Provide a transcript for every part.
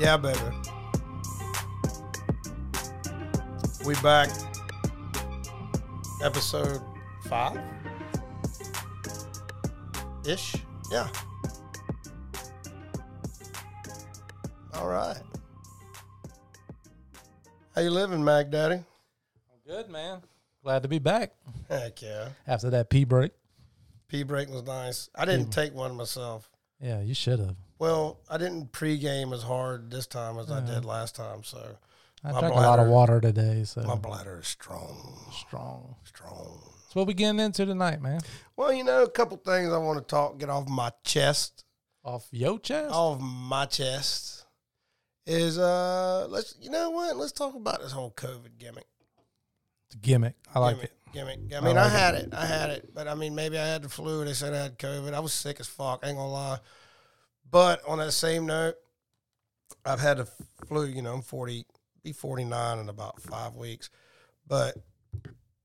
Yeah, baby. We back. Episode five ish. Yeah. All right. How you living, Mag Daddy? I'm good man. Glad to be back Heck yeah. after that pee break. Pee break was nice. I didn't mm. take one myself. Yeah, you should have. Well, I didn't pregame as hard this time as I did last time, so I drank a lot of water today, so my bladder is strong, strong. strong. That's what we getting into tonight, man. Well, you know, a couple things I want to talk, get off my chest, Off your chest. off my chest, is uh, let's you know what? Let's talk about this whole COVID gimmick. The gimmick. I like gimmick, it. Gimmick. I I mean, I, like it. had it. I had it, but I mean, maybe I had the flu. They said I had COVID. I was sick as fuck. Ain't gonna lie. But on that same note, I've had the flu. You know, I'm 40, be 49 in about five weeks, but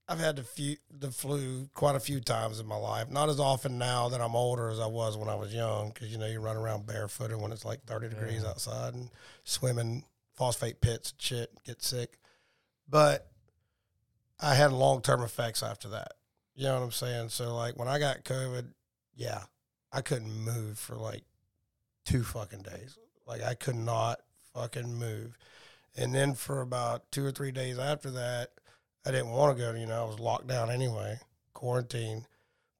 I've had the few the flu quite a few times in my life. Not as often now that I'm older as I was when I was young, because you know you run around barefooted when it's like 30 degrees outside and swimming phosphate pits and shit, get sick. But I had long term effects after that. You know what I'm saying? So like when I got COVID, yeah, I couldn't move for like two fucking days. Like I could not fucking move. And then for about two or three days after that, I didn't want to go. You know, I was locked down anyway, quarantine.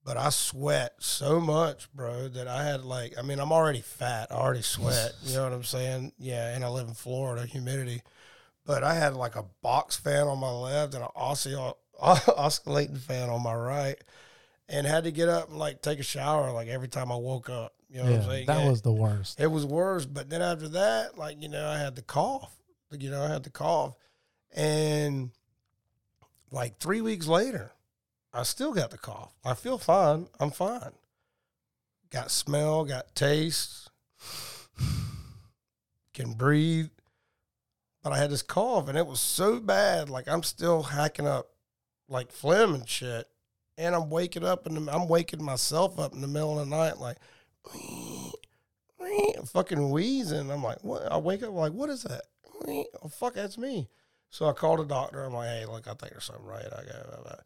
But I sweat so much, bro, that I had like, I mean, I'm already fat. I already sweat. You know what I'm saying? Yeah. And I live in Florida, humidity. But I had like a box fan on my left and an oscill- oscillating fan on my right. And had to get up and like take a shower like every time I woke up. You know what I'm Yeah, saying? that Yeah. was the worst. It was worse, but then after that, like you know, I had the cough. You know, I had the cough, and like three weeks later, I still got the cough. I feel fine. I'm fine. Got smell, got taste, can breathe, but I had this cough, and it was so bad. Like I'm still hacking up like phlegm and shit, and I'm waking up and I'm waking myself up in the middle of the night, like fucking wheezing. I'm like, what? I wake up like, what is that? Oh fuck, that's me. So I called the doctor. I'm like, hey, look, I think there's something right. I got.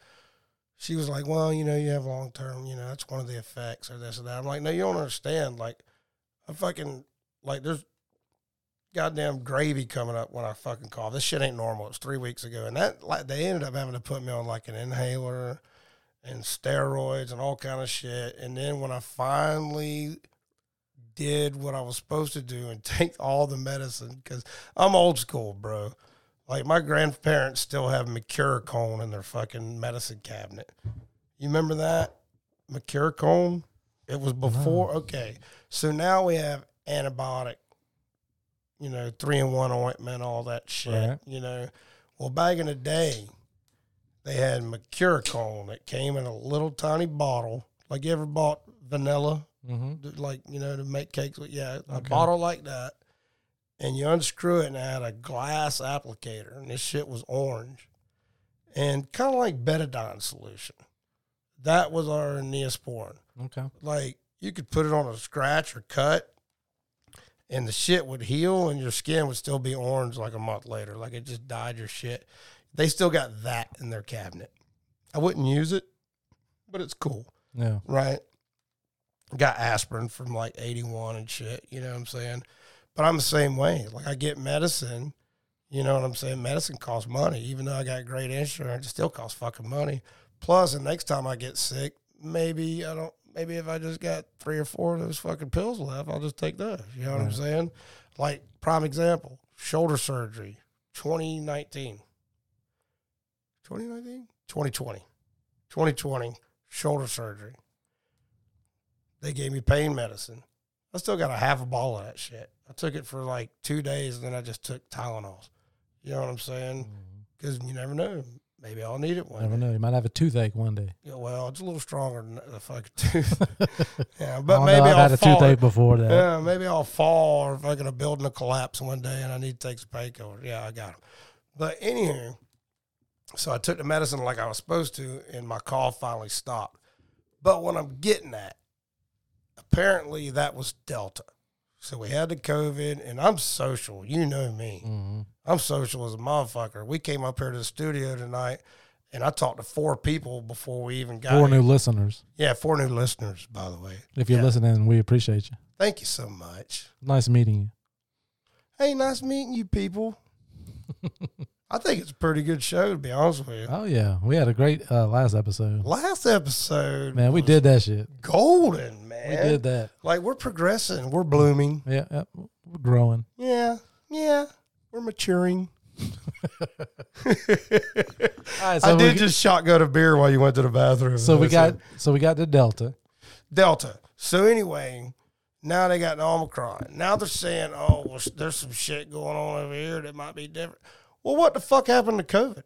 She was like, well, you know, you have long term. You know, that's one of the effects or this or that. I'm like, no, you don't understand. Like, I fucking like there's goddamn gravy coming up when I fucking cough. This shit ain't normal. It's three weeks ago, and that like they ended up having to put me on like an inhaler and steroids and all kind of shit. And then when I finally did what I was supposed to do and take all the medicine, because I'm old school, bro. Like my grandparents still have Mercurochrome in their fucking medicine cabinet. You remember that Mercurochrome? It was before. Okay, so now we have antibiotic. You know, three in one ointment, all that shit. Right. You know, well back in the day, they had Mercurochrome that came in a little tiny bottle. Like you ever bought vanilla, Mm-hmm. like you know, to make cakes with? Yeah, a Okay. bottle like that. And you unscrew it, and it had a glass applicator, and this shit was orange, and kind of like betadine solution. That was our Neosporin. Okay. Like you could put it on a scratch or cut, and the shit would heal, and your skin would still be orange like a month later. Like it just dyed your shit. They still got that in their cabinet. I wouldn't use it, but it's cool Yeah. right? Got aspirin from like 81 and shit, you know what I'm saying? But I'm the same way. Like I get medicine, you know what I'm saying? Medicine costs money. Even though I got great insurance, it still costs fucking money. Plus, the next time I get sick, maybe I don't, maybe if I just got three or four of those fucking pills left, I'll just take those. You know what I'm saying? Like, prime example shoulder surgery, 2019. 2019? 2020. 2020, shoulder surgery. They gave me pain medicine. I still got a half a ball of that shit. I took it for like two days and then I just took Tylenols. You know what I'm saying? Mm-hmm. Because you never know. Maybe I'll need it one Never day. know. You might have a toothache one day. Yeah, well, it's a little stronger than the fucking tooth. yeah, But oh, maybe no, I've I'll had a toothache before that. Yeah, maybe I'll fall or get a building a collapse one day and I need to take some painkillers. Yeah, I got them. But anywho, so I took the medicine like I was supposed to, and my cough finally stopped. But what I'm getting at, apparently that was Delta. So we had the COVID, and I'm social. You know me. hmm I'm social as a motherfucker. We came up here to the studio tonight, and I talked to four people before we even got Four here. new listeners. Yeah, four new listeners, by the way. If you're Yeah. listening, we appreciate you. Thank you so much. Nice meeting you. Hey, nice meeting you, people. I think it's a pretty good show, to be honest with you. Oh yeah, we had a great uh, last episode. Last episode, Man, we did that shit. golden, man. We did that. Like we're progressing, we're blooming. Yeah, yeah we're growing. Yeah, yeah, we're maturing. Right, I did we, just shotgun a beer while you went to the bathroom. so we got so we got the Delta. Delta. So anyway, now they got an Omicron. Now they're saying, oh, well, there's some shit going on over here that might be different. Well, what the fuck happened to COVID?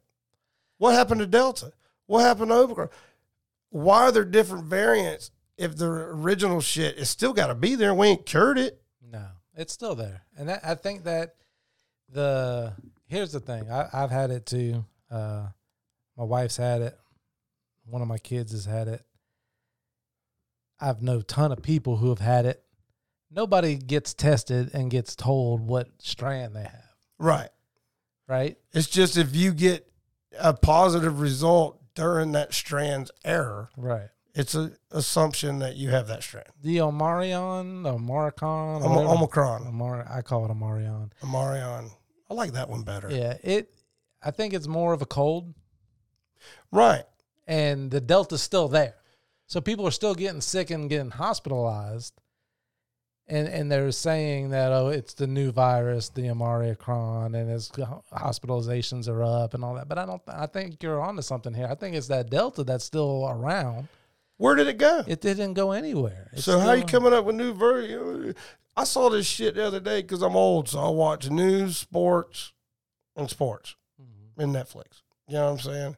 What happened to Delta? What happened to Omicron? Why are there different variants if the original shit is still got to be there? We ain't cured it. No, it's still there, and that, I think that the here's the thing. I, I've had it too. Uh, my wife's had it. One of my kids has had it. I've know a ton of people who have had it. Nobody gets tested and gets told what strand they have, Right. Right? It's just if you get a positive result during that strand's error, Right. it's an assumption that you have that strand. The Omarion, the Omaricon, Om- whatever. Omicron. Omar, I call it Omarion. Omarion. I like that one better. Yeah, it. I think it's more of a cold, Right. and the Delta's still there, so people are still getting sick and getting hospitalized, and and they're saying that oh, it's the new virus, the Omicron, and its hospitalizations are up and all that. But I don't. I think you're onto something here. I think it's that Delta that's still around. Where did it go? It didn't go anywhere. It's so how are you coming up with new version? I saw this shit the other day because I'm old, so I watch news, sports, and sports Mhm. in Netflix. You know what I'm saying?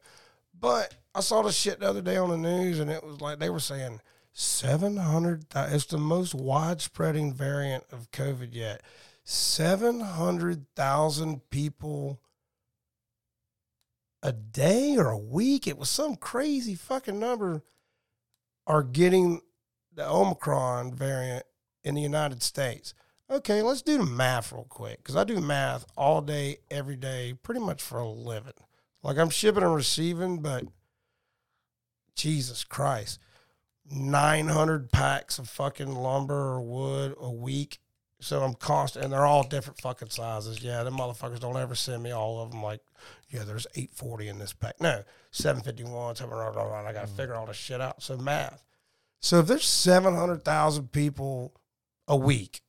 But I saw this shit the other day on the news, and it was like they were saying seven hundred. It's the most widespreading variant of COVID yet. Seven hundred thousand people a day or a week. It was some crazy fucking number. Are getting the Omicron variant in the United States. Okay, let's do the math real quick because I do math all day, every day, pretty much for a living. Like I'm shipping and receiving, but Jesus Christ, 900 packs of fucking lumber or wood a week. So I'm cost, and they're all different fucking sizes. Yeah, them motherfuckers don't ever send me all of them. Like, yeah, there's 840 in this pack. No, 751. something, blah, blah, blah, I got to mm. figure all this shit out. So math. So if there's 700,000 people a week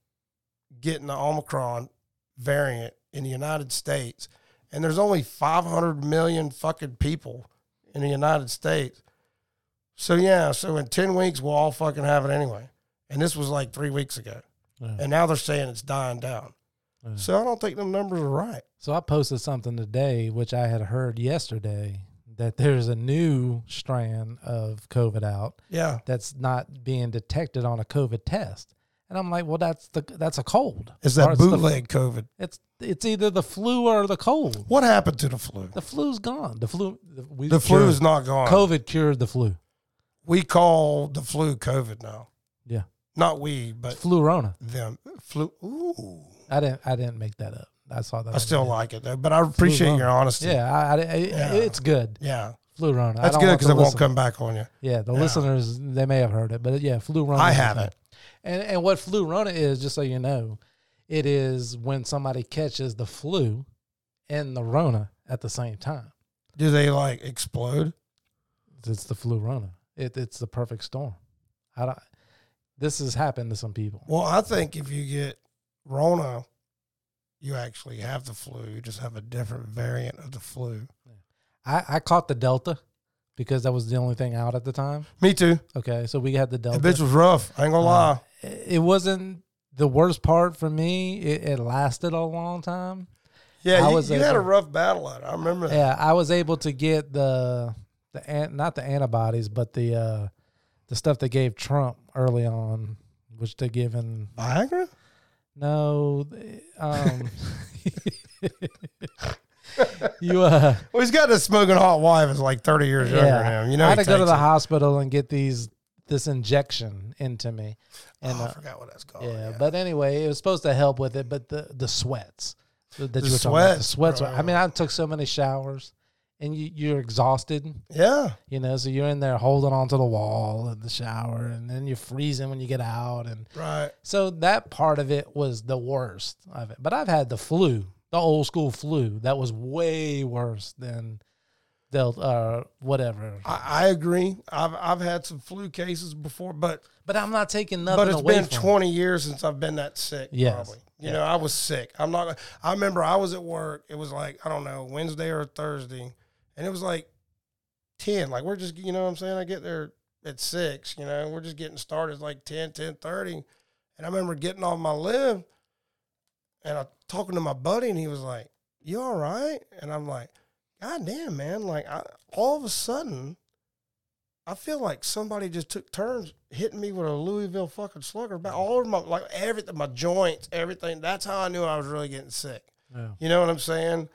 getting the Omicron variant in the United States, and there's only 500 million fucking people in the United States. So yeah, so in 10 weeks we'll all fucking have it anyway. And this was like 3 weeks ago. Yeah. And now they're saying it's dying down. Yeah. So I don't think them numbers are right. So I posted something today, which I had heard yesterday, that there's a new strand of COVID out Yeah. that's not being detected on a COVID test. And I'm like, well, that's the that's a cold. It's Or that the- bootleg COVID. it's it's either the flu or the cold. What happened to the flu? The flu's gone. The flu. The, we The flu is not gone. COVID cured the flu. We call the flu COVID now. Yeah, Not we, but flu Rona. them. Flu. Ooh. I didn't I didn't make that up. I saw that. I still like it though, but I appreciate Rona. your honesty. Yeah, I, I, Yeah. it's good. Yeah. Flu Rona. That's good because it won't come back on you. Yeah, the Yeah. listeners they may have heard it, but yeah, flu Rona. I haven't. And and what flu Rona is, just so you know, it is when somebody catches the flu and the Rona at the same time. Do they like explode? It's the flu Rona. It, it's the perfect storm. I don't, this has happened to some people. Well, I think if you get Rona, you actually have the flu. You just have a different variant of the flu. I, I caught the Delta because that was the only thing out at the time. Me too. Okay, so we had the Delta. That bitch was rough. I ain't gonna Uh, lie. it wasn't the worst part for me. It, it lasted a long time. Yeah, I you, was you had a rough battle at it. I remember that. Yeah, I was able to get the the an- not the antibodies, but the uh, the stuff they gave Trump early on, which they given Viagra? no, um, you uh, Well, he's got this smoking hot wife is like 30 years younger than him. You know, I had to go to the it. hospital and get these this injection into me, and oh, I uh, forgot what that's called. yeah, But anyway, it was supposed to help with it, but the the sweats that The you were talking about, the sweats, sweats. were- I mean, I took so many showers, and you you're exhausted. yeah, You know, so you're in there holding onto the wall in the shower, and then you're freezing when you get out, and right. so that part of it was the worst of it. But I've had the flu, the old school flu, that was way worse than Delta, uh, whatever. I, I agree. I've I've had some flu cases before, but But I'm not taking nothing but it's away been from. 20 years since I've been that sick. Yes. Probably. You know, I was sick. I'm not. I remember I was at work. It was like I don't know Wednesday or Thursday, and it was like 10. Like we're just you know what I'm saying. I get there at six. You know, we're just getting started. Like 10, 10:30, and I remember getting off my lift, and I talking to my buddy, and he was like, "You all right?" And I'm like, "God damn, man! Like I, all of a sudden." I feel like somebody just took turns hitting me with a Louisville fucking slugger about all of my like everything, my joints, everything. That's how I knew I was really getting sick. Yeah. You know what I'm saying?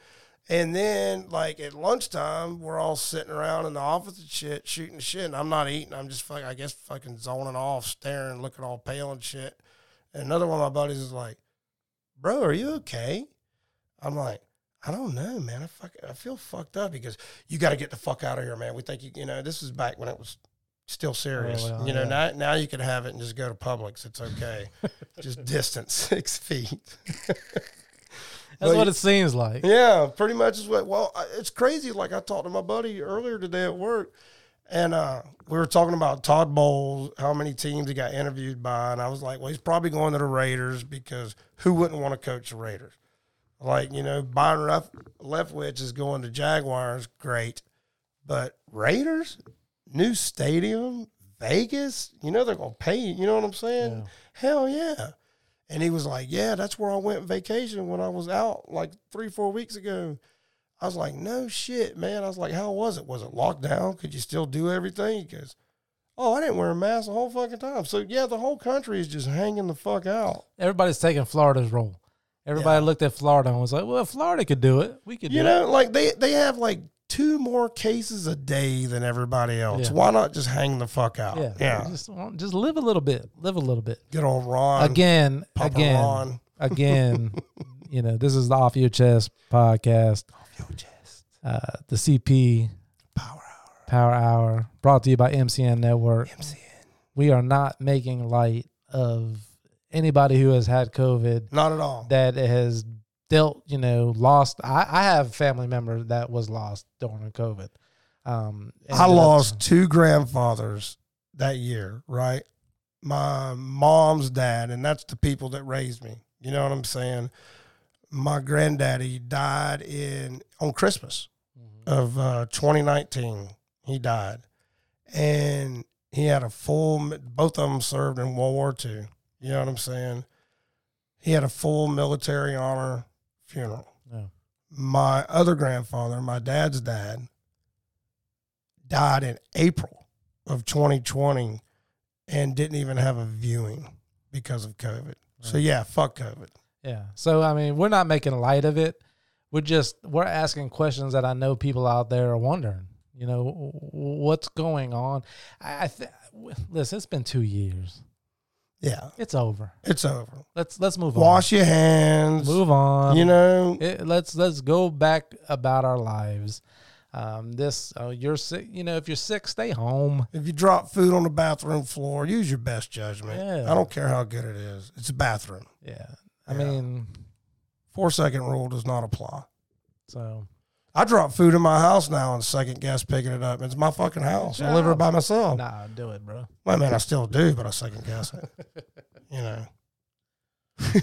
And then like at lunchtime, we're all sitting around in the office and shit, shooting shit. And I'm not eating. I'm just fucking, I guess, fucking zoning off, staring, looking all pale and shit. And another one of my buddies is like, "Bro, are you okay?" I'm like, I don't know, man. I fuck, I feel fucked up because you got to get the fuck out of here, man. We think you, you know, this is back when it was still serious. well, oh, you know, yeah. now now you can have it and just go to Publix. It's okay. just distance six feet. That's what it seems like. Yeah, pretty much is what. Well, it's crazy. Like I talked to my buddy earlier today at work, and uh, we were talking about Todd Bowles, how many teams he got interviewed by, and I was like, well, he's probably going to the Raiders because who wouldn't want to coach the Raiders? Like you know, Byron Lef- Leftwich is going to Jaguars, great, but Raiders, new stadium, Vegas, you know they're gonna pay you. You know what I'm saying? Yeah. Hell yeah. And he was like, Yeah, that's where I went vacation when I was out like three, four weeks ago. I was like, No shit, man. I was like, How was it? Was it locked down? Could you still do everything? He goes, Oh, I didn't wear a mask the whole fucking time. So yeah, the whole country is just hanging the fuck out. Everybody's taking Florida's role. Everybody Yeah. looked at Florida and was like, "Well, if Florida could do it, we could You know, like they they have like two more cases a day than everybody else. Yeah. Why not just hang the fuck out? Yeah. Yeah, just just live a little bit, live a little bit. Get old Ron. Again, Papa again, Ron. again. you know, this is the Off Your Chest podcast. Off Your chest. Uh, the CP Power hour. Power Hour brought to you by MCN Network. MCN. We are not making light of anybody who has had COVID Not at all. that has dealt, you know, lost. I, I have a family member that was lost during COVID. Um, I that's- lost two grandfathers that year, right? My mom's dad, and that's the people that raised me. You know what I'm saying? My granddaddy died in on Christmas Mhm. of uh, 2019. He died, and he had a full. Both of them served in World War II. You know what I'm saying? He had a full military honor funeral. Yeah. My other grandfather, my dad's dad, died in April of 2020 and didn't even have a viewing because of COVID. So yeah, fuck COVID. Yeah. So I mean, we're not making light of it. We're just we're asking questions that I know people out there are wondering. You know, what's going on? I, I th- listen. It's been two years. Yeah, It's over. it's over. Let's let's move on. Wash your hands. Move on. You know, It, let's let's go back about our lives. Um, this uh, you're sick. You know, if you're sick, stay home. if you drop food on the bathroom floor, use your best judgment. Yeah. I don't care how good it is. It's a bathroom. Yeah. I Yeah. mean, Four second rule does not apply. so I drop food in my house now and second guess picking it up. It's my fucking house. I live here by myself. nah, do it, bro. Well, I mean, I still do, but I second guess it. you know.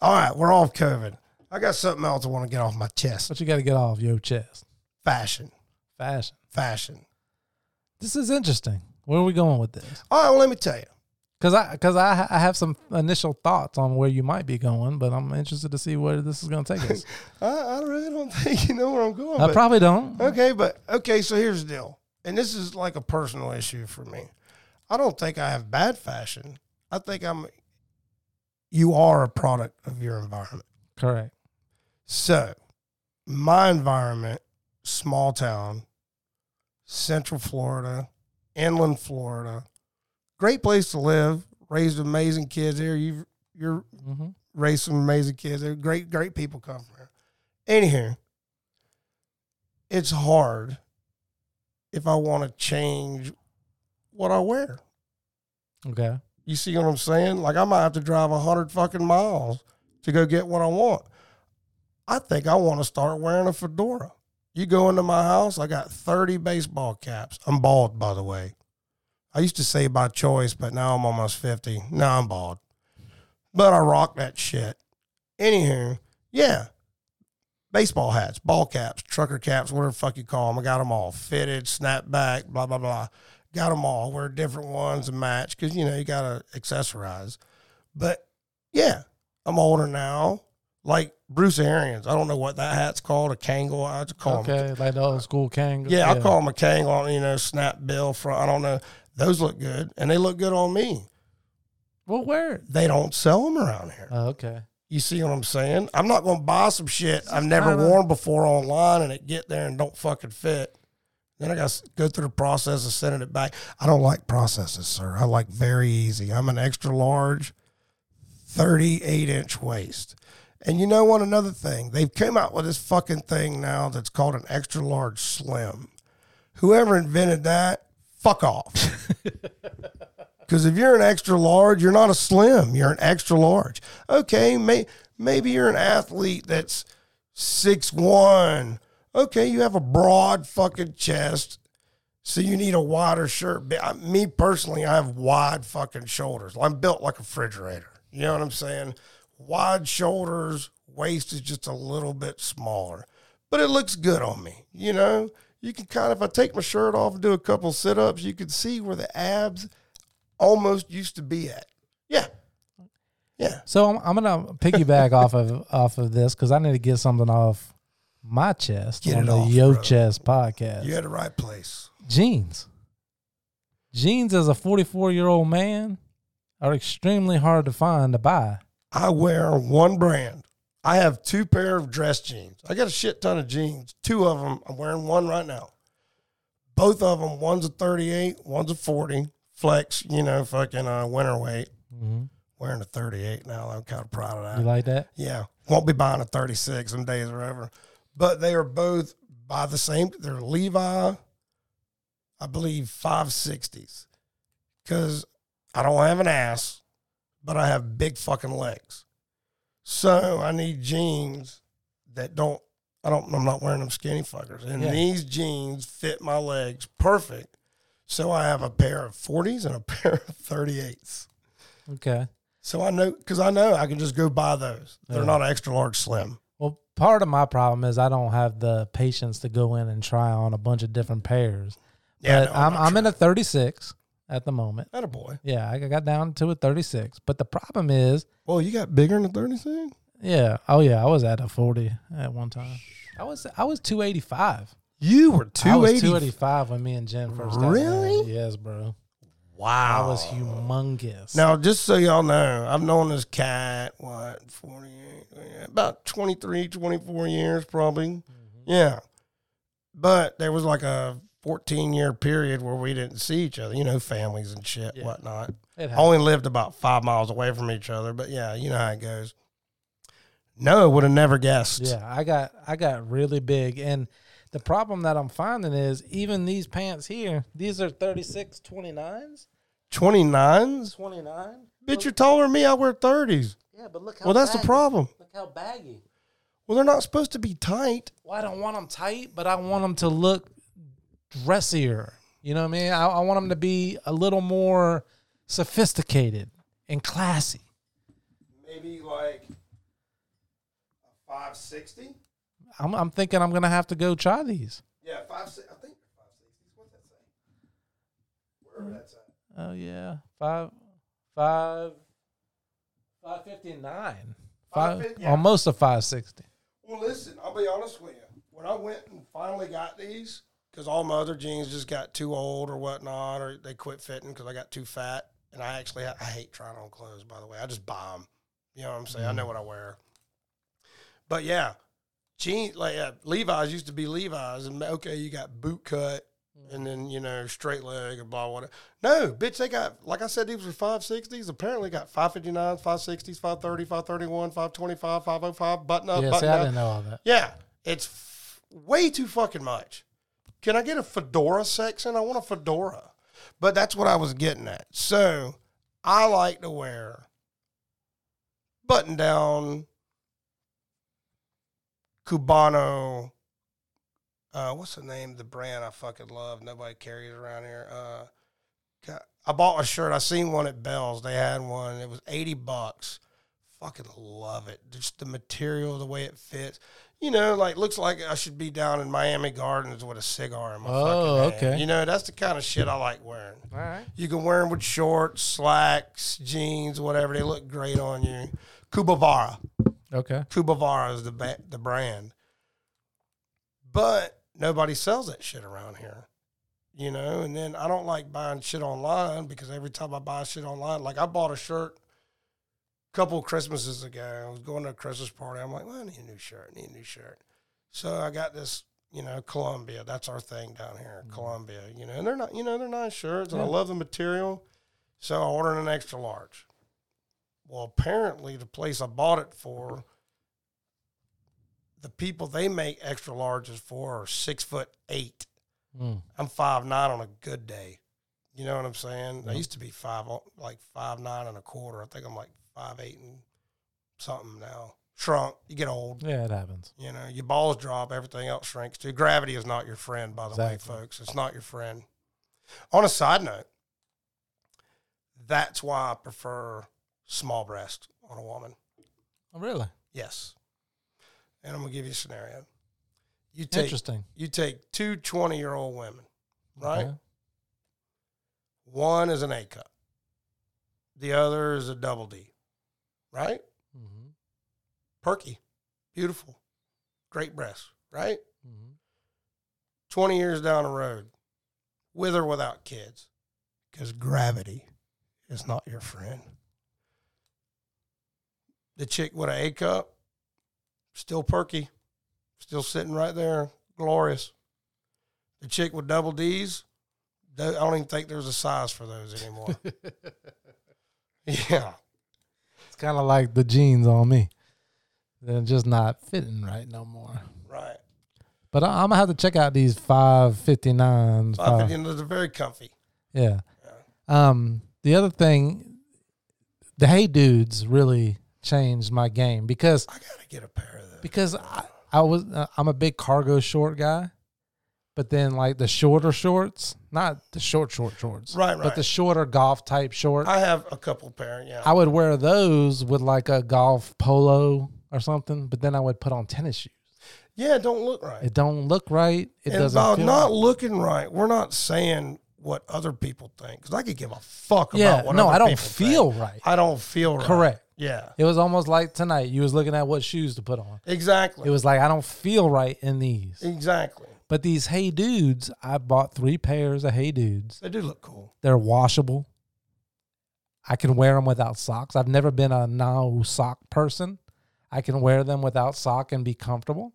All right, we're off COVID. I got something else I want to get off my chest. But you got to get off your chest. Fashion, Fashion. fashion. This is interesting. Where are we going with this? All right, well, let me tell you. Because I because I I have some initial thoughts on where you might be going, but I'm interested to see where this is going to take us. I, I really don't think you know where I'm going. I but- probably don't. Okay, but okay, so here's the deal. And this is like a personal issue for me. I don't think I have bad fashion. I think I'm you are a product of your environment. Correct. So, my environment, small town, Central Florida, inland Florida. Great place to live. Raised amazing kids here. You you're hmm raised some amazing kids. They're great, great people come from here. Anyhow, it's hard if I want to change what I wear. Okay. You see what I'm saying? Like I might have to drive a hundred fucking miles to go get what I want. I think I want to start wearing a fedora. You go into my house, I got 30 baseball caps. I'm bald, by the way. I used to say by choice, but now I'm almost 50. Now I'm bald. But I rock that shit. Anywho, yeah. Baseball hats, ball caps, trucker caps, whatever the fuck you call them. I got them all fitted, snapback, blah, blah, blah. Got them all. Wear different ones and match because, you know, you got to accessorize. But yeah, I'm older now. Like Bruce Arians. I don't know what that hat's called, a Kangol. I just call 'em Okay, like the old school Kang. yeah, I call them a Kangol, you know, snap bill front. I don't know. Those look good, and they look good on me. Well, where? They don't sell them around here. Oh, okay. You see what I'm saying? I'm not going to buy some shit I've never worn before online, and it get there and don't fucking fit. Then I got to go through the process of sending it back. I don't like processes, sir. I like very easy. I'm an extra large, 38 inch waist. And you know what? Another thing, they've came out with this fucking thing now that's called an extra large slim. Whoever invented that, fuck off. Because if you're an extra large, you're not a slim. You're an extra large. Okay, may, maybe you're an athlete that's six one. Okay, you have a broad fucking chest, so you need a wider shirt. I- Me personally, I have wide fucking shoulders. I'm built like a refrigerator. You know what I'm saying? Wide shoulders, waist is just a little bit smaller, but it looks good on me. You know, you can kind of, if I take my shirt off and do a couple sit ups, you can see where the abs almost used to be at. Yeah. Yeah. So I'm, I'm gonna piggyback off of off of this because I need to get something off my chest Get on the off, Yo bro. Chest podcast. You're at the right place. Jeans. Jeans as a 44 year old man are extremely hard to find to buy. I wear one brand. I have two pair of dress jeans. I got a shit ton of jeans. Two of them. I'm wearing one right now. Both of them. One's a 38. One's a 40. Flex. You know, fucking uh, winter weight. hmm Wearing a 38 now. I'm kind of proud of that. You like that? Yeah, won't be buying a 36. Some days or over. But they are both by the same. They're Levi, I believe 560s. Because I don't have an ass, but I have big fucking legs. So I need jeans that don't. I don't. I'm not wearing them skinny fuckers. And Yeah. these jeans fit my legs perfect. So I have a pair of 40s and a pair of 38s. Okay. So I know because I know I can just go buy those. They're Yeah. not extra large slim. Well, part of my problem is I don't have the patience to go in and try on a bunch of different pairs. Yeah, but I'm, I'm in a 36 at the moment. Not a boy. Yeah, I got down to a 36. But the problem is, Well, you got bigger than a 36? yeah, oh yeah, I was at a 40 at one time. I was I was 285. You were 280. 285 when me and Jen first got Really? married. Yes, bro. Wow. I was humongous. Now, just so y'all know, I've known this cat, what, 48, about 23, 24 years probably. Mm-hmm. Yeah. But there was like a 14 year period where we didn't see each other, you know, families and shit, Yeah. whatnot. Only lived about five miles away from each other. But yeah, you know how it goes. No, would have never guessed. Yeah, I got I got really big and the problem that I'm finding is even these pants here, these are 36 29s. 29s? 29? Bitch, you're taller than me. I wear 30s. Yeah, but look how Well, that's the problem. Look how baggy. Well, they're not supposed to be tight. Well, I don't want them tight, but I want them to look dressier. You know what I mean? I, I want them to be a little more sophisticated and classy. Maybe like a 560? I'm, I'm thinking I'm gonna have to go try these. Yeah, 560. I think they're 560s. What's that say? Wherever that's at. Oh yeah, five, five, five fifty nine, five, 550, yeah. almost a five sixty. Well, listen, I'll be honest with you. When I went and finally got these, because all my other jeans just got too old or whatnot, or they quit fitting because I got too fat. And I actually, I hate trying on clothes, by the way. I just buy them. You know what I'm saying? I know what I wear. But yeah, jeans, like uh, Levi's used to be Levi's. And okay, you got boot cut and then you know straight leg and blah whatever. No, bitch, they got like I said, these were five sixties. Apparently, got five fifty nine, five sixties, five thirty, five thirty one, five twenty five, five oh five. Button up, yeah, button see, I down. didn't know all that. Yeah, it's f- way too fucking much. Can I get a fedora section? I want a fedora. But that's what I was getting at. So I like to wear button down Cubano. Uh, what's the name of the brand I fucking love? Nobody carries around here. Uh, I bought a shirt. I seen one at Bealls. They had one. It was 80 bucks. Fucking love it. Just the material, the way it fits. You know, like looks like I should be down in Miami Gardens with a cigar in my Oh, fucking hand. okay. You know, that's the kind of shit I like wearing. All right. You can wear them with shorts, slacks, jeans, whatever. They look great on you. Cubavera. Okay. Cubavera is the ba- the brand. But nobody sells that shit around here. You know, and then I don't like buying shit online because every time I buy shit online, like I bought a shirt a couple of Christmases ago. I was going to a Christmas party. I'm like, well, I need a new shirt. I need a new shirt. So I got this, you know, Columbia. That's our thing down here, Columbia. You know, and they're not, you know, they're nice shirts, and I love the material. So I ordered an extra large. Well, apparently the place I bought it for, the people they make extra larges for are six foot eight. Mm. I'm five nine on a good day. You know what I'm saying? I used to be five, like five nine and a quarter. I think I'm like five eight and something now. Shrunk. You get old. Yeah, it happens. You know, your balls drop. Everything else shrinks too. Gravity is not your friend, by the Exactly. way, folks. It's not your friend. On a side note, that's why I prefer small breast on a woman. Oh, really? Yes. And I'm gonna give you a scenario. You take Interesting. you take two 20 year old women, right? Okay. One is an A cup, the other is a double D, right? Mm-hmm. Perky, beautiful, great breasts, right? Mm-hmm. 20 years down the road, with or without kids, because gravity is not your friend. The chick with an A cup, still perky, still sitting right there, glorious. The chick with double D's, I don't even think there's a size for those anymore. yeah. Kind of like the jeans on me. They're just not fitting right no more. Right. But I, I'm gonna have to check out these 559s. I five- they're very comfy. yeah. Um. The other thing, the Hey Dudes really changed my game because I gotta get a pair of those. because I, I was uh, I'm a big cargo short guy, but then like the shorter shorts, not the short short shorts, Right, but the shorter golf type shorts. I have a couple pair. Yeah. I would wear those with like a golf polo or something, but then I would put on tennis shoes. yeah. It don't look right. It don't look right. It and doesn't about feel not right. looking right, we're not saying what other people think because I could give a fuck Yeah, about what no, I don't feel think. right. I don't feel right. Correct. Yeah, It was almost like tonight. You was looking at what shoes to put on. exactly. It was like I don't feel right in these. exactly. But these Hey Dudes, I bought three pairs of Hey Dudes. They do look cool. They're washable. I can wear them without socks. I've never been a no sock person. I can wear them without sock and be comfortable.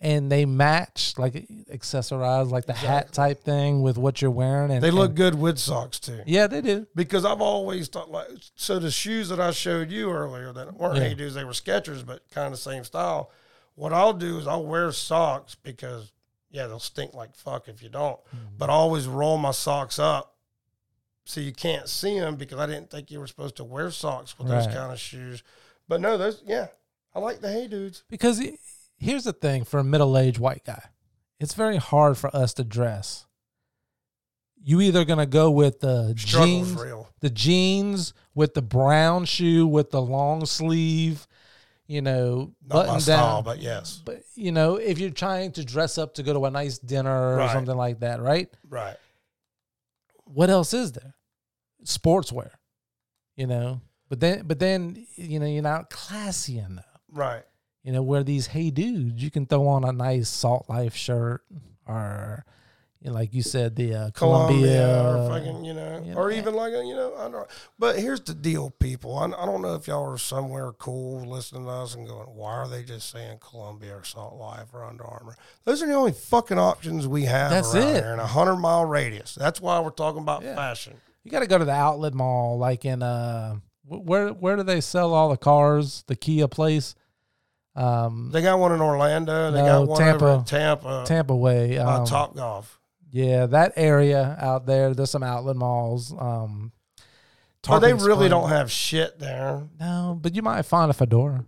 And they match, like accessorize, like the hat type thing with what you're wearing. And They look and- good with socks too. yeah, they do. Because I've always thought like so the shoes that I showed you earlier that weren't Yeah. Hey Dudes, they were Skechers, but kind of same style. What I'll do is I'll wear socks because yeah, they'll stink like fuck if you don't. Mm-hmm. But I always roll my socks up so you can't see them because I didn't think you were supposed to wear socks with those kind of shoes. But no, those yeah, I like the Hey Dudes. Because he- here's the thing for a middle aged white guy it's very hard for us to dress. You either to go with the Struggle's jeans, real. the jeans with the brown shoe with the long sleeve, you know, Not my button style, down. but yes, But you know, if you're trying to dress up to go to a nice dinner or Right. something like that, right? right. What else is there? Sportswear, you know. But then, but then, you know, you're not classy enough. Right. You know, where these hey dudes, you can throw on a nice Salt Life shirt or, know, like you said, the uh, Columbia, Columbia, or fucking, you know, you or know, even like a, you know, I don't. But here's the deal, people. I, I don't know if y'all are somewhere cool listening to us and going, why are they just saying Columbia or Salt Life or Under Armour? Those are the only fucking options we have That's around it. here in a hundred mile radius. That's why we're talking about Yeah. fashion. You got to go to the outlet mall, like in uh, where where do they sell all the cars? The Kia place, um, They got one in Orlando. They No, got one Tampa. in Tampa. Tampa way. uh, Um, Top Golf. Yeah, that area out there. There's some outlet malls. Um, But they really don't have shit there. No, but you might find a fedora.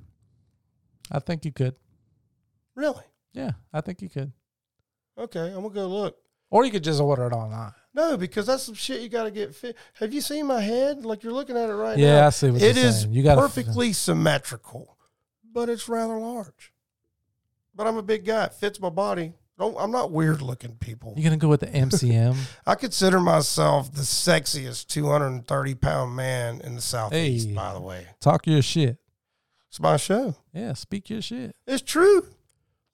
I think you could. Really? Yeah, I think you could. Okay, I'm gonna go look. Or you could just order it online. No, because that's some shit you got to get fit. Have you seen my head? Like you're looking at it right now. Yeah, I see what It you're is saying. You got perfectly symmetrical, but it's rather large. But I'm a big guy. It fits my body. Don't, I'm not weird looking people. You gonna go with the MCM? I consider myself the sexiest 230 pound man in the southeast. Hey. By the way, Talk your shit. it's my show. Yeah, speak your shit. It's true.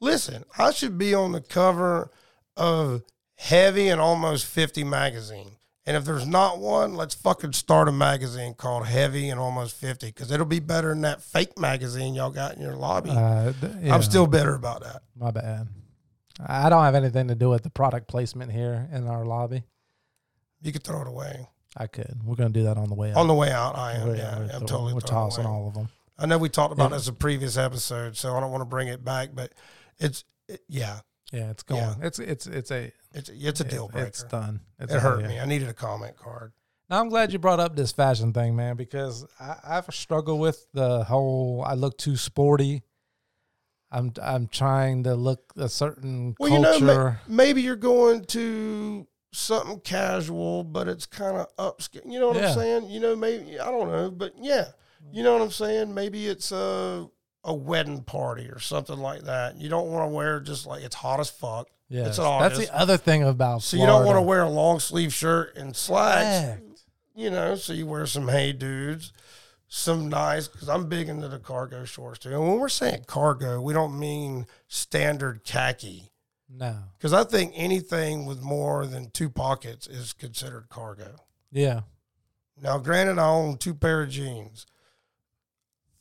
Listen, I should be on the cover of Heavy and Almost 50 magazine. And if there's not one, let's fucking start a magazine called Heavy and Almost 50 because it'll be better than that fake magazine y'all got in your lobby. Uh, yeah, I'm still bitter about that. my bad. I don't have anything to do with the product placement here in our lobby. You could throw it away. I could. We're gonna do that on the way out. On the way out, I am. We're- yeah, I'm totally We're tossing all of them. I know we talked about Yeah. this in a previous episode, so I don't want to bring it back, but it's, it, yeah, Yeah, it's going. Yeah. It's it's it's a it's, it's a deal breaker. It's done. It's it out hurt here. me. I needed a comment card. Now I'm glad you brought up this fashion thing, man, because I, I've struggled with the whole. I look too sporty. I'm I'm trying to look a certain Well, you know, culture. maybe you're going to something casual, but it's kind of upscale. You know what Yeah. I'm saying? You know, maybe I don't know, but yeah, you know what I'm saying. Maybe it's a a wedding party or something like that. You don't want to wear just like it's hot as fuck. yeah, that's the other thing about. So you don't want to wear a long sleeve shirt and slacks. Correct. You know, so you wear some hey dudes, some nice because I'm big into the cargo shorts too. And when we're saying cargo, we don't mean standard khaki. No. Because I think anything with more than two pockets is considered cargo. Yeah. Now, granted, I own two pair of jeans,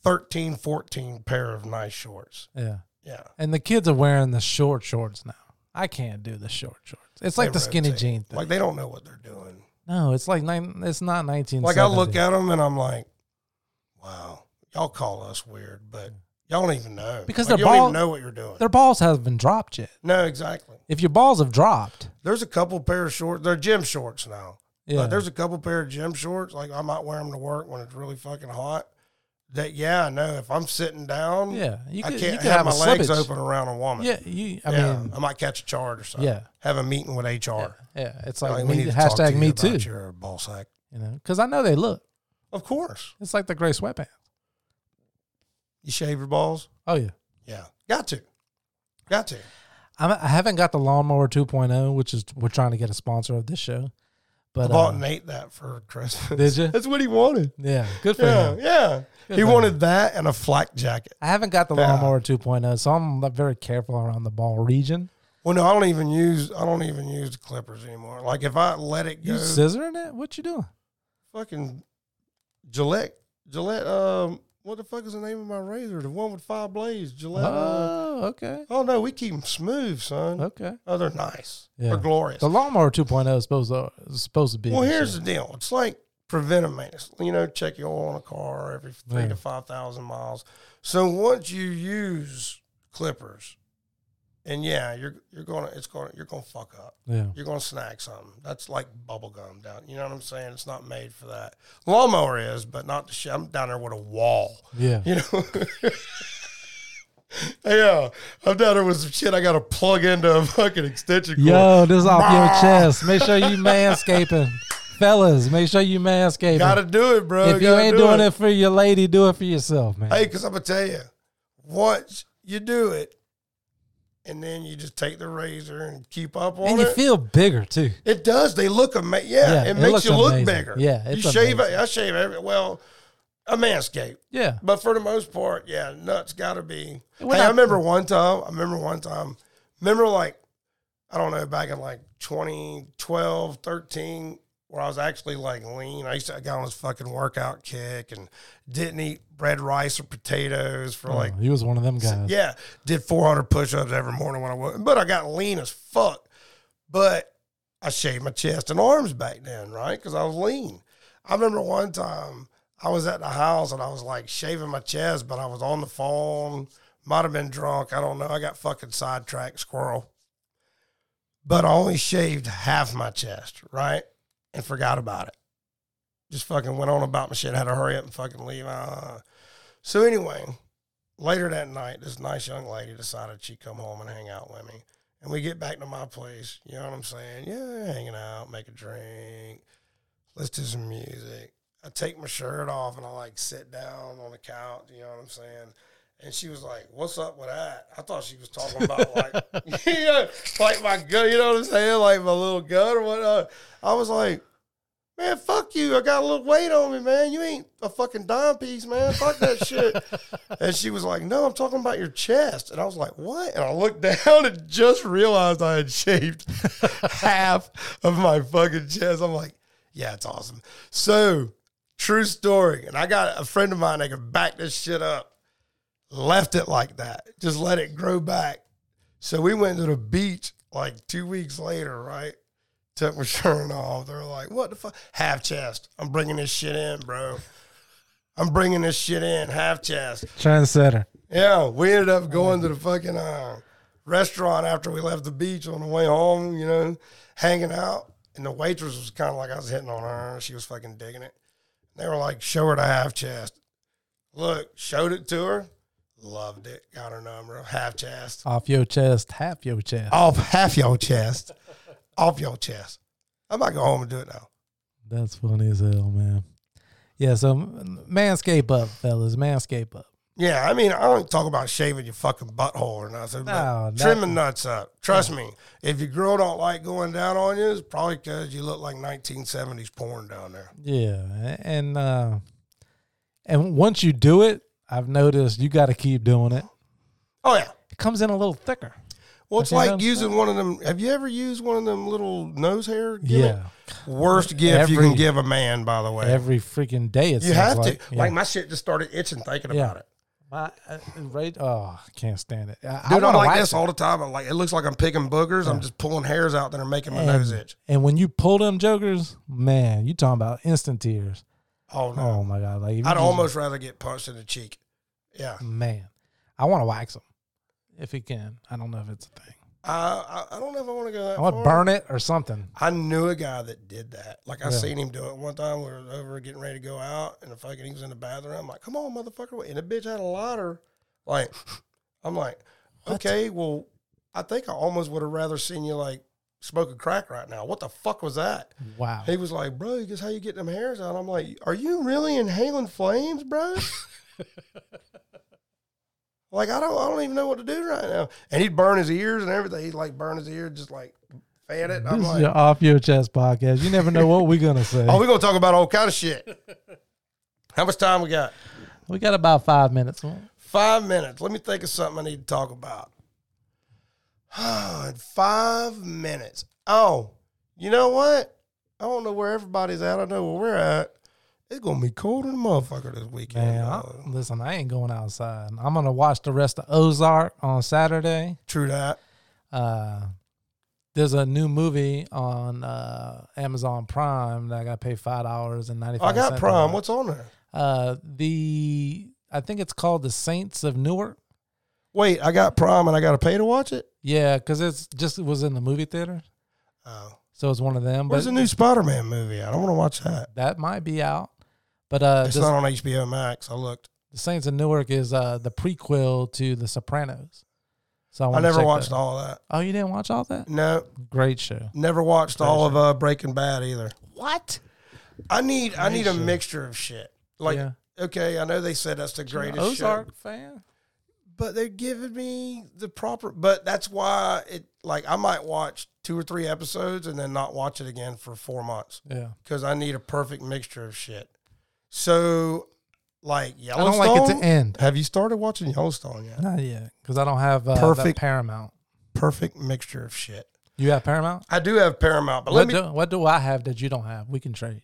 13, 14 pair of nice shorts. Yeah. Yeah. And the kids are wearing the short shorts now. I can't do the short shorts. It's like They the skinny jean thing. Like, they don't know what they're doing. no, it's like nine. It's not nineteen. Like, I look at them and I'm like, wow, y'all call us weird, but y'all don't even know. Because like, their you don't ball- even know what you're doing. their balls haven't been dropped yet. No, exactly. If your balls have dropped, There's a couple pair of shorts. They're gym shorts now. yeah, But there's a couple pair of gym shorts. Like I might wear them to work when it's really fucking hot. That yeah, I know. If I'm sitting down, yeah, you I can't could have, have, my legs open around a woman. Yeah, you. I yeah, mean, I might catch a charge or something. yeah, have a meeting with HR. yeah, yeah. It's Like, like me, need to talk to hashtag me too. Your ball sack. You know, because I know they look. Of course, It's like the gray sweatpants. you shave your balls. Oh yeah. Yeah, got to, got to. I'm, I haven't got the lawnmower 2.0, which is we're trying to get a sponsor of this show. I But bought uh, Nate that for Christmas. Did you? That's what he wanted. yeah, good for Yeah, him. yeah. Good he wanted him. that and a flak jacket. I haven't got the Yeah. lawnmower 2.0, so I'm very careful around the ball region. Well, no, I don't even use. I don't even use the clippers anymore. Like if I let it go, You scissoring it? What you doing? fucking Gillette, Gillette. Um, what the fuck is the name of my razor? The one with five blades, Gillette. uh, Oh, okay, oh no, we keep them smooth, son. okay. Oh, they're nice. Yeah. They're glorious. The lawnmower 2.0 is supposed to is supposed to be. well, here's the deal. It's like preventive maintenance. You know, check your oil on a car every three Yeah. to five thousand miles. So once you use clippers, and yeah, you're you're gonna it's gonna you're gonna fuck up. yeah. You're gonna snag something. That's like bubble gum down. You know what I'm saying? It's not made for that. Lawnmower is, but not the shit. I'm down there with a wall. Yeah. You know. yeah, I'm down there with some shit. I got to plug into a fucking extension cord. Yo, this is off your chest. Make sure you manscaping. Fellas, make sure you manscaping. Got to do it, bro. if you ain't do doing it. for your lady, do it for yourself, man. Hey, because I'm gonna tell you, once you do it, and then you just take the razor and keep up on it. and you it. feel bigger too. it does. They look amazing. Yeah, Yeah, it makes you look amazing. bigger. Yeah, you shave. amazing. I shave every. Well, a manscape. Yeah. But for the most part, yeah, nuts got to be. We're hey, I not- remember one time. I remember one time. Remember like I don't know, back in like 2012, 13, where I was actually like lean. I used to get on this fucking workout kick and didn't eat bread, rice, or potatoes for oh, like, Oh, he was one of them guys. yeah, did 400 push ups every morning when I woke But I got lean as fuck. But I shaved my chest and arms back then, right? Because I was lean. I remember one time I was at the house and I was like shaving my chest, but I was on the phone. Might have been drunk. I don't know. I got fucking sidetracked, squirrel. But I only shaved half my chest, right? And forgot about it. Just fucking went on about my shit. Had to hurry up and fucking leave. Uh, so anyway, later that night, this nice young lady decided she'd come home and hang out with me. And we get back to my place. You know what I'm saying? Yeah, hanging out, make a drink, listen to some music. I take my shirt off and I like sit down on the couch. You know what I'm saying? And she was like, "What's up with that?" I thought she was talking about like, yeah, like my gun. You know what I'm saying? Like my little gun or whatnot. Uh, I was like, "Man, fuck you! I got a little weight on me, man. You ain't a fucking dime piece, man. Fuck that shit." And she was like, "No, I'm talking about your chest." And I was like, "What?" And I looked down and just realized I had shaved half of my fucking chest. I'm like, "Yeah, it's awesome." So, true story. And I got a friend of mine that can back this shit up. Left it like that. Just let it grow back. So we went to the beach like two weeks later, right? Took my shirt off. They're like, "What the fuck? Half chest. I'm bringing this shit in, bro. I'm bringing this shit in, half chest." Trendsetter. Yeah, we ended up going to the fucking uh, restaurant after we left the beach on the way home, you know, hanging out. And the waitress was kind of like I was hitting on her. She was fucking digging it. They were like, show her the half chest. Look, showed it to her. Loved it. Got her number. Half chest. Off your chest, half your chest. Off half your chest. Off your chest. I might go home and do it now. That's funny as hell, man. Yeah, so manscape up, fellas. Manscape up. Yeah, I mean, I don't talk about shaving your fucking butthole or nothing. No, trimming nuts up. Trust me, if your girl don't like going down on you, it's probably because you look like 1970s porn down there. Yeah, and uh, and once you do it, I've noticed you got to keep doing it. Oh yeah. It comes in a little thicker. Well, it's like using one of them. Have you ever used one of them little nose hair? gimmick? Yeah, Worst gift you Every- can give a man, by the way. every freaking day. It you seems have like. to. Yeah. Like my shit just started itching thinking Yeah. about it. My, uh, right? Oh, I can't stand it. I, I Dude, I'm like this it. all the time. I'm like, it looks like I'm picking boogers. I'm just pulling hairs out that are making my nose itch. and when you pull them jokers, man, you talking about instant tears. Oh no. Oh my god! Like I'd almost rather get punched in the cheek. Yeah. man. I want to wax him if he can. I don't know if it's a thing. I, I I don't know if I want to go that I want to burn it or something. I knew a guy that did that. Like I seen him do it one time. We were over getting ready to go out, and the fucking he was in the bathroom. I'm like, "Come on, motherfucker!" And the bitch had a lighter. Like, I'm like, What? "Okay, well, I think I almost would have rather seen you like smoking crack right now. What the fuck was that?" Wow. He was like, "Bro, guess how you get them hairs out?" I'm like, "Are you really inhaling flames, bro?" like I don't, I don't even know what to do right now. And he'd burn his ears and everything. He'd like burn his ear, just like fan it. I'm This is like, your off your chest podcast. You never know what we're gonna say. Oh, we're gonna talk about all kind of shit. How much time we got? we got about five minutes. Five minutes. Let me think of something I need to talk about. In five minutes. Oh, you know what? I don't know where everybody's at. I know where we're at. It's gonna be cold in the motherfucker this weekend. Man, I, listen, I ain't going outside. I'm gonna watch the rest of Ozark on Saturday. True that. Uh, there's a new movie on uh, Amazon Prime that I got to pay five dollars and ninety five. I got Prime. What's on there? uh, the? I think it's called the Saints of Newark. Wait, I got Prime and I got to pay to watch it. Yeah, because it's just it was in the movie theater, Oh, so it's one of them. where's but the new Spider-Man movie? I don't want to watch that. that might be out. But uh, It's this- not on HBO Max. I looked. the Saints of Newark is uh the prequel to The Sopranos. So I, I never watched that. all that. Oh, you didn't watch all that? No, Great show. never watched all of uh, Breaking Bad either. What? I need I need a mixture of shit. Like, yeah. okay, I know they said that's the You're an greatest show, Ozark fan. But they're giving me the proper. But that's why it like I might watch two or three episodes and then not watch it again for four months Yeah. because I need a perfect mixture of shit. So, like Yellowstone. I don't like it to end. Have you started watching Yellowstone yet? Not yet, because I don't have uh, Perfect. Paramount. Perfect mixture of shit. You have Paramount. I do have Paramount, but let me. do, what do I have that you don't have? We can trade.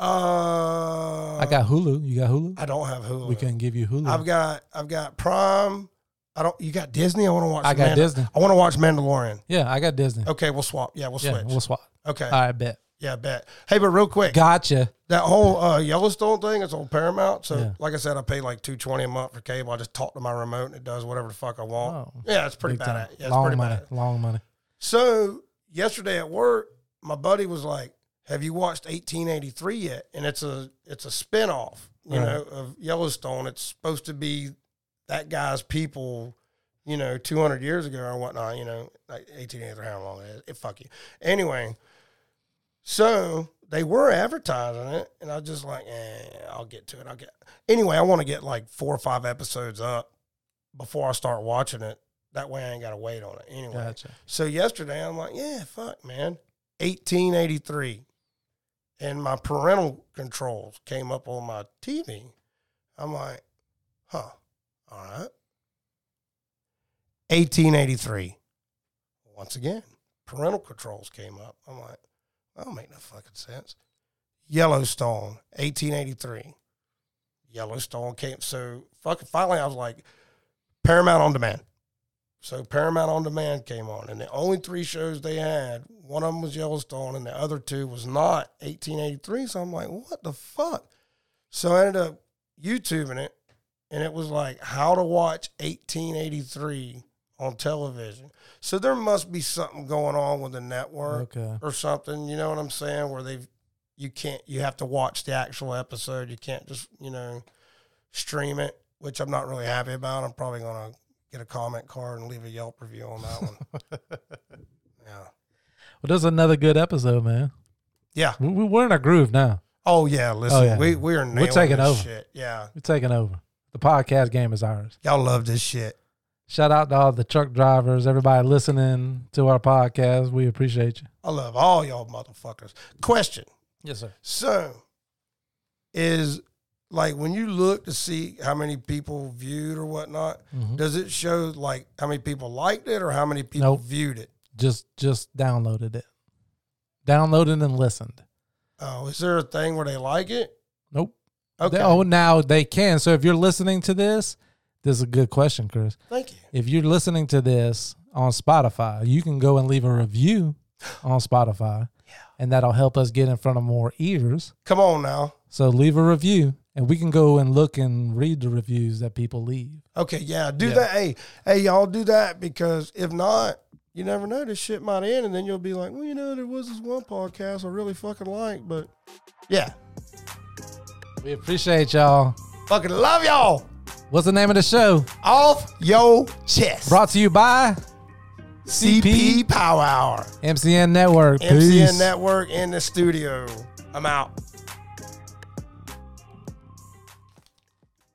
Uh, I got Hulu. You got Hulu. I don't have Hulu. we can give you Hulu. I've got. I've got Prime. I don't. You got Disney. I want to watch. I got Manda- Disney. I want to watch Mandalorian. Yeah, I got Disney. Okay, we'll swap. Yeah, we'll yeah, switch. we'll swap. okay. All right, bet. Yeah, bet. Hey, but real quick, Gotcha. that whole uh, Yellowstone thing is on Paramount. So, Yeah. like I said, I pay like two twenty a month for cable. I just talk to my remote and it does whatever the fuck I want. Oh, yeah, it's pretty big bad. time. Yeah, it's long pretty money. bad. Long money. So yesterday at work, my buddy was like, "Have you watched 1883 yet?" And it's a it's a spinoff, you Right. know, of Yellowstone. It's supposed to be that guy's people, you know, 200 years ago or whatnot. You know, like 1883. How long it is? It, fuck you. Anyway, so they were advertising it, and I was just like, eh, I'll get to it. I'll get anyway. I want to get like four or five episodes up before I start watching it. That way, I ain't got to wait on it anyway. Gotcha. So yesterday, I'm like, yeah, fuck, man. 1883. And my parental controls came up on my TV. I'm like, huh, all right. 1883. Once again, parental controls came up. I'm like, that don't make no fucking sense. Yellowstone, 1883. Yellowstone came. So fucking finally, I was like, Paramount on demand. So Paramount on Demand came on, and the only three shows they had, one of them was Yellowstone, and the other two was not 1883. So I'm like, what the fuck? So I ended up YouTubing it, and it was like how to watch 1883 on television. So there must be something going on with the network Okay. or something. You know what I'm saying? Where they've you can't you have to watch the actual episode. You can't just you know stream it, which I'm not really happy about. I'm probably gonna get a comment card and leave a Yelp review on that one. yeah, Well, this is another good episode, man. yeah. We, we- we're in a groove now. Oh yeah. Listen, oh, yeah. we we are nailing taking this over. shit. Yeah, We're taking over. The podcast game is ours. y'all love this shit. Shout out to all the truck drivers, everybody listening to our podcast. We appreciate you. I love all y'all motherfuckers. Question. Yes, sir. So, is like when you look to see how many people viewed or whatnot, Mhm. does it show like how many people liked it or how many people Nope. viewed it? Just just downloaded it. Downloaded and listened. Oh, is there a thing where they like it? Nope. Okay. They- oh, now they can. So if you're listening to this, this is a good question, Chris. Thank you. If you're listening to this on Spotify, you can go and leave a review on Spotify. And that'll help us get in front of more ears. Come on now. So leave a review and we can go and look and read the reviews that people leave. Okay, yeah, do Yeah. that. Hey, hey, y'all do that because if not, you never know. This shit might end, and then you'll be like, well, you know, there was this one podcast I really fucking like, but yeah, We appreciate y'all. fucking love y'all. What's the name of the show? Off yo chest. Brought to you by CP Power Hour. MCN Network. MCN Peace. Network in the studio. I'm out.